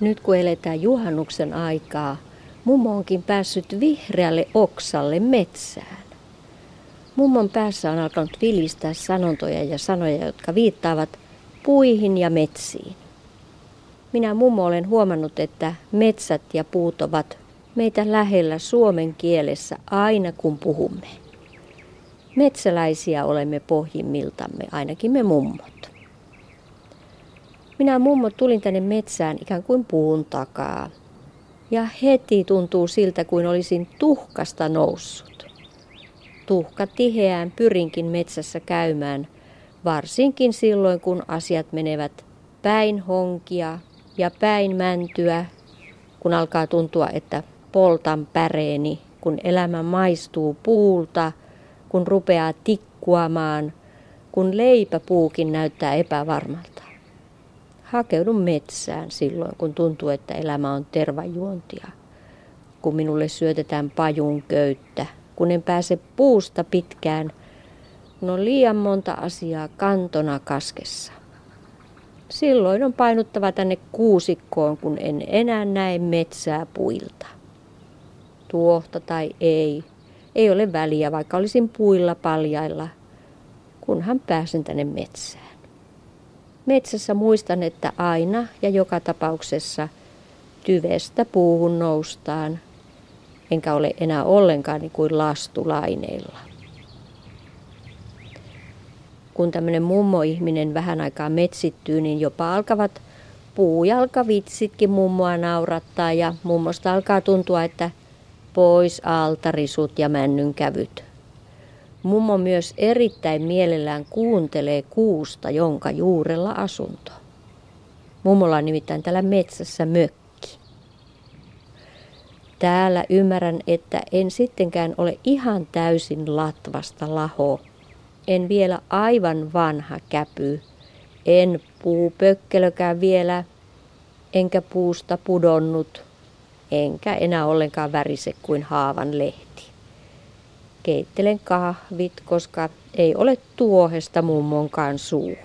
Nyt kun eletään juhannuksen aikaa, mummo onkin päässyt vihreälle oksalle metsään. Mummon päässä on alkanut vilistää sanontoja ja sanoja, jotka viittaavat puihin ja metsiin. Minä mummo olen huomannut, että metsät ja puut ovat meitä lähellä suomen kielessä aina kun puhumme. Metsäläisiä olemme pohjimmiltamme, ainakin me mummot. Minä mummo tulin tänne metsään ikään kuin puun takaa. Ja heti tuntuu siltä, kuin olisin tuhkasta noussut. Tuhka tiheään pyrinkin metsässä käymään, varsinkin silloin kun asiat menevät päin honkia ja päin mäntyä, kun alkaa tuntua, että poltan päreeni, kun elämä maistuu puulta, kun rupeaa tikkuamaan, kun leipäpuukin näyttää epävarmalta. Hakeudun metsään silloin, kun tuntuu, että elämä on tervajuontia. Kun minulle syötetään pajun köyttä, kun en pääse puusta pitkään, on liian monta asiaa kantona kaskessa. Silloin on painuttava tänne kuusikkoon, kun en enää näe metsää puilta. Tuohta tai ei, ei ole väliä, vaikka olisin puilla paljailla, kunhan pääsen tänne metsään. Metsässä muistan, että aina ja joka tapauksessa tyvestä puuhun noustaan, enkä ole enää ollenkaan niin kuin lastulaineilla. Kun tämmöinen mummoihminen vähän aikaa metsittyy, niin jopa alkavat puujalkavitsitkin mummoa naurattaa ja mummosta alkaa tuntua, että pois altarisut ja männynkävyt. Mummo myös erittäin mielellään kuuntelee kuusta, jonka juurella asunto. Mummolla on nimittäin täällä metsässä mökki. Täällä ymmärrän, että en sittenkään ole ihan täysin latvasta laho. En vielä aivan vanha käpy. En puupökkelökään vielä, enkä puusta pudonnut, enkä enää ollenkaan värise kuin haavan lehti keittelen kahvit, koska ei ole tuohesta mummonkaan suu.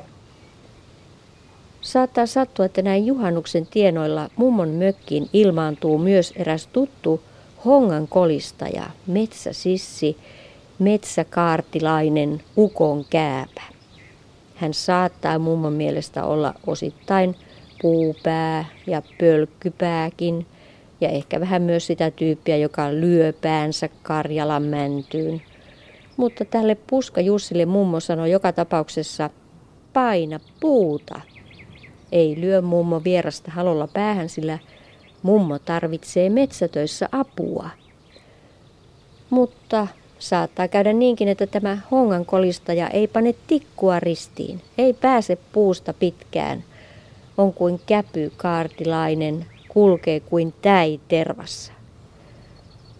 Saattaa sattua, että näin juhannuksen tienoilla mummon mökkiin ilmaantuu myös eräs tuttu hongan kolistaja, metsäsissi, metsäkaartilainen ukon kääpä. Hän saattaa mummon mielestä olla osittain puupää ja pölkkypääkin – ja ehkä vähän myös sitä tyyppiä, joka lyö päänsä Karjalan mäntyyn. Mutta tälle Puska Jussille mummo sanoi joka tapauksessa, paina puuta. Ei lyö mummo vierasta halolla päähän, sillä mummo tarvitsee metsätöissä apua. Mutta saattaa käydä niinkin, että tämä hongan kolistaja ei pane tikkua ristiin, ei pääse puusta pitkään. On kuin käpy kaartilainen, kulkee kuin täi tervassa.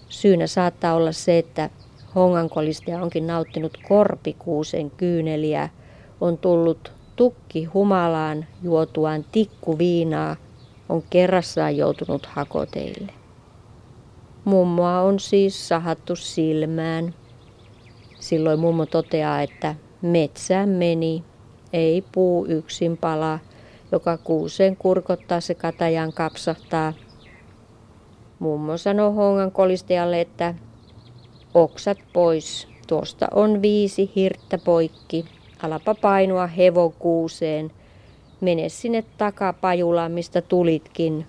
Syynä saattaa olla se, että hongankolistaja onkin nauttinut korpikuusen kyyneliä, on tullut tukki humalaan juotuaan tikku viinaa, on kerrassaan joutunut hakoteille. Mummoa on siis sahattu silmään. Silloin mummo toteaa, että metsään meni, ei puu yksin pala, joka kuuseen kurkottaa se katajan kapsahtaa. Mummo sanoi hongan kolistajalle, että oksat pois, tuosta on viisi hirttä poikki, alapa painua hevokuuseen, mene sinne takapajulaan, mistä tulitkin,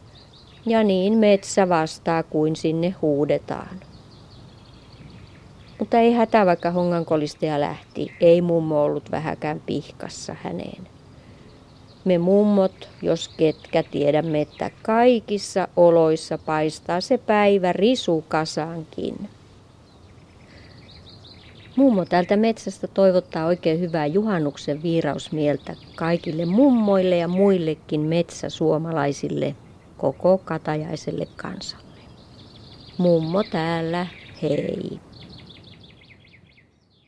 ja niin metsä vastaa kuin sinne huudetaan. Mutta ei hätä, vaikka hongan kolistaja lähti, ei mummo ollut vähäkään pihkassa häneen. Me mummot, jos ketkä tiedämme, että kaikissa oloissa paistaa se päivä risukasankin. Mummo täältä metsästä toivottaa oikein hyvää juhannuksen viirausmieltä kaikille mummoille ja muillekin metsäsuomalaisille, koko katajaiselle kansalle. Mummo täällä, hei.